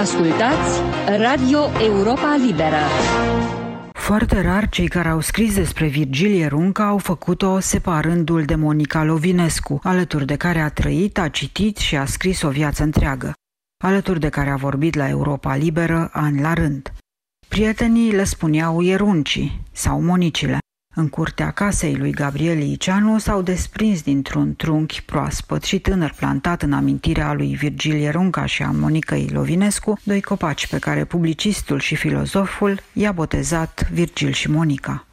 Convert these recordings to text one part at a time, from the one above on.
Ascultați Radio Europa Liberă. Foarte rar cei care au scris despre Virgilie Runca au făcut-o separându-l de Monica Lovinescu, alături de care a trăit, a citit și a scris o viață întreagă, alături de care a vorbit la Europa Liberă ani la rând. Prietenii le spuneau ieruncii sau monicile. În curtea casei lui Gabriel Iceanu s-au desprins dintr-un trunchi proaspăt și tânăr plantat în amintirea lui Virgilie Runca și a Monicăi Lovinescu, doi copaci pe care publicistul și filozoful i-a botezat Virgil și Monica.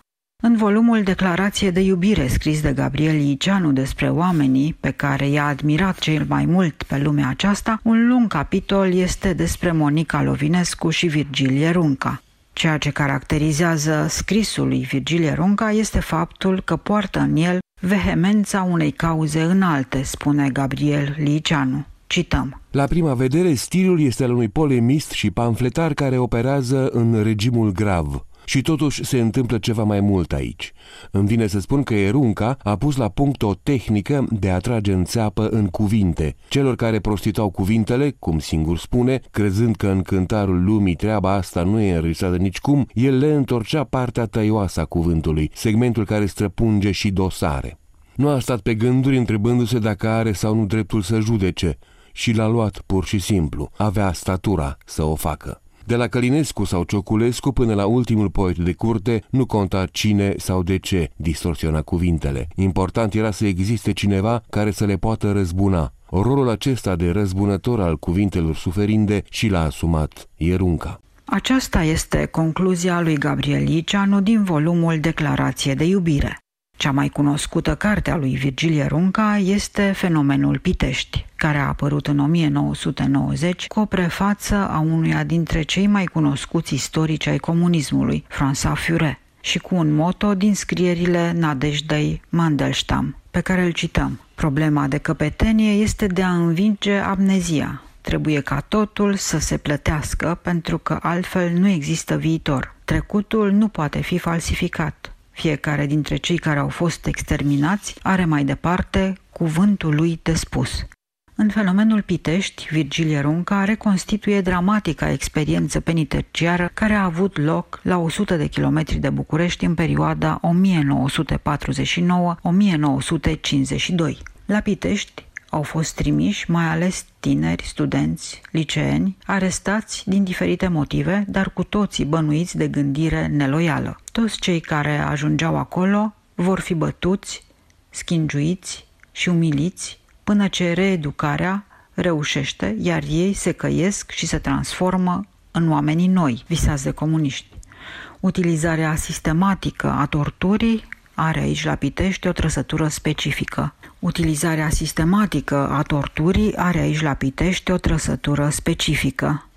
În volumul Declarație de iubire scris de Gabriel Iceanu despre oamenii pe care i-a admirat cel mai mult pe lumea aceasta, un lung capitol este despre Monica Lovinescu și Virgilie Runca. Ceea ce caracterizează scrisul lui Virgilie Runca este faptul că poartă în el vehemența unei cauze înalte, spune Gabriel Liceanu. Cităm. La prima vedere, stilul este al unui polemist și pamfletar care operează în regimul grav. Și totuși se întâmplă ceva mai mult aici. Îmi vine să spun că Erunca a pus la punct o tehnică de a trage în țeapă în cuvinte. Celor care prostituau cuvintele, cum singur spune, crezând că în cântarul lumii treaba asta nu e înregistrată nicicum, el le întorcea partea tăioasă a cuvântului, segmentul care străpunge și dosare. Nu a stat pe gânduri întrebându-se dacă are sau nu dreptul să judece și l-a luat pur și simplu. Avea statura să o facă. De la Călinescu sau Cioculescu până la ultimul poet de curte, nu conta cine sau de ce distorsiona cuvintele. Important era să existe cineva care să le poată răzbuna. Rolul acesta de răzbunător al cuvintelor suferinde și l-a asumat Ierunca. Aceasta este concluzia lui Gabriel Iceanu din volumul Declarație de iubire. Cea mai cunoscută carte a lui Virgilie Runca este Fenomenul Pitești, care a apărut în 1990 cu o prefață a unuia dintre cei mai cunoscuți istorici ai comunismului, François Furet, și cu un moto din scrierile Nadejdei Mandelstam, pe care îl cităm. Problema de căpetenie este de a învinge amnezia. Trebuie ca totul să se plătească pentru că altfel nu există viitor. Trecutul nu poate fi falsificat. Fiecare dintre cei care au fost exterminați are mai departe cuvântul lui de spus. În fenomenul Pitești, Virgilie Runca reconstituie dramatica experiență penitenciară care a avut loc la 100 de kilometri de București în perioada 1949-1952. La Pitești, au fost trimiși mai ales tineri, studenți, liceeni, arestați din diferite motive, dar cu toții bănuiți de gândire neloială. Toți cei care ajungeau acolo vor fi bătuți, schingiuiți și umiliți până ce reeducarea reușește, iar ei se căiesc și se transformă în oamenii noi, visați de comuniști. Utilizarea sistematică a torturii are aici la Pitești o trăsătură specifică. Utilizarea sistematică a torturii are aici la Pitești o trăsătură specifică.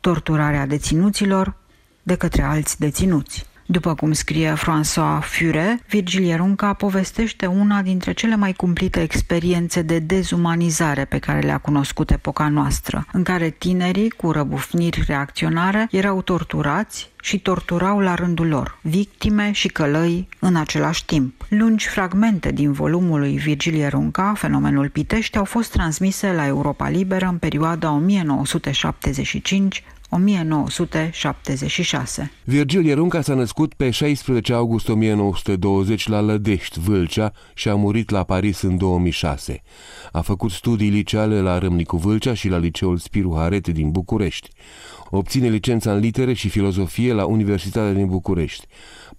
Torturarea deținuților de către alți deținuți. După cum scrie François Fure, Virgilie Runca povestește una dintre cele mai cumplite experiențe de dezumanizare pe care le-a cunoscut epoca noastră, în care tinerii cu răbufniri reacționare erau torturați și torturau la rândul lor, victime și călăi în același timp. Lungi fragmente din volumul lui Virgilie Runca, Fenomenul Pitești, au fost transmise la Europa Liberă în perioada 1975 1976. Virgil Ierunca s-a născut pe 16 august 1920 la Lădești, Vâlcea și a murit la Paris în 2006. A făcut studii liceale la Râmnicu Vâlcea și la Liceul Spiru Harete din București. Obține licența în litere și filozofie la Universitatea din București.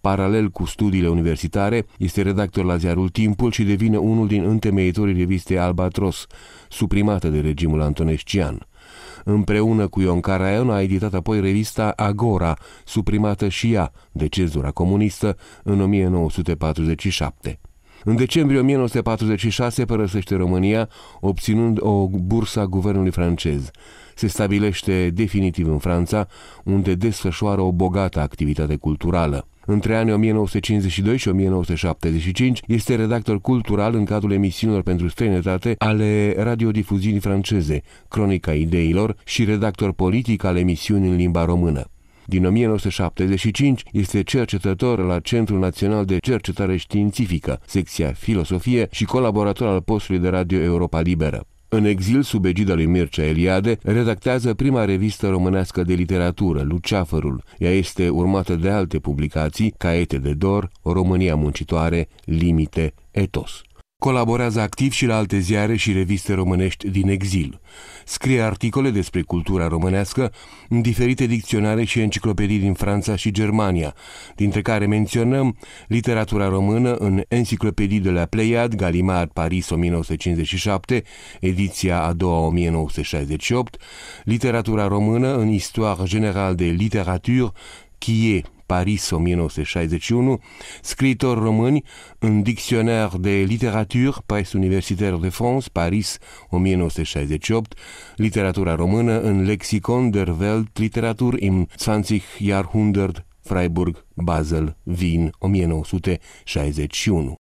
Paralel cu studiile universitare, este redactor la ziarul Timpul și devine unul din întemeitorii revistei Albatros, suprimată de regimul antonescian. Împreună cu Ion Caraion a editat apoi revista Agora, suprimată și ea de cenzura comunistă în 1947. În decembrie 1946 părăsește România, obținând o bursă a guvernului francez. Se stabilește definitiv în Franța, unde desfășoară o bogată activitate culturală. Între anii 1952 și 1975 este redactor cultural în cadrul emisiunilor pentru străinătate ale radiodifuziunii franceze, Cronica Ideilor și redactor politic al emisiunii în limba română. Din 1975 este cercetător la Centrul Național de Cercetare Științifică, secția Filosofie și colaborator al postului de radio Europa Liberă. În exil sub egida lui Mircea Eliade, redactează prima revistă românească de literatură, Luceafărul. Ea este urmată de alte publicații, Caete de Dor, România Muncitoare, Limite, Etos. Colaborează activ și la alte ziare și reviste românești din exil. Scrie articole despre cultura românească în diferite dicționare și enciclopedii din Franța și Germania, dintre care menționăm literatura română în Enciclopedie de la Pleiad, Galimard, Paris 1957, ediția a doua 1968, literatura română în Histoire générale de littérature, Chie, Paris 1961, scriitori români în Dictionnaire de literature, Presse universitaire de France, Paris 1968, literatura română în Lexicon der Welt Literatur im 20 Jahrhundert, Freiburg, Basel, Wien 1961.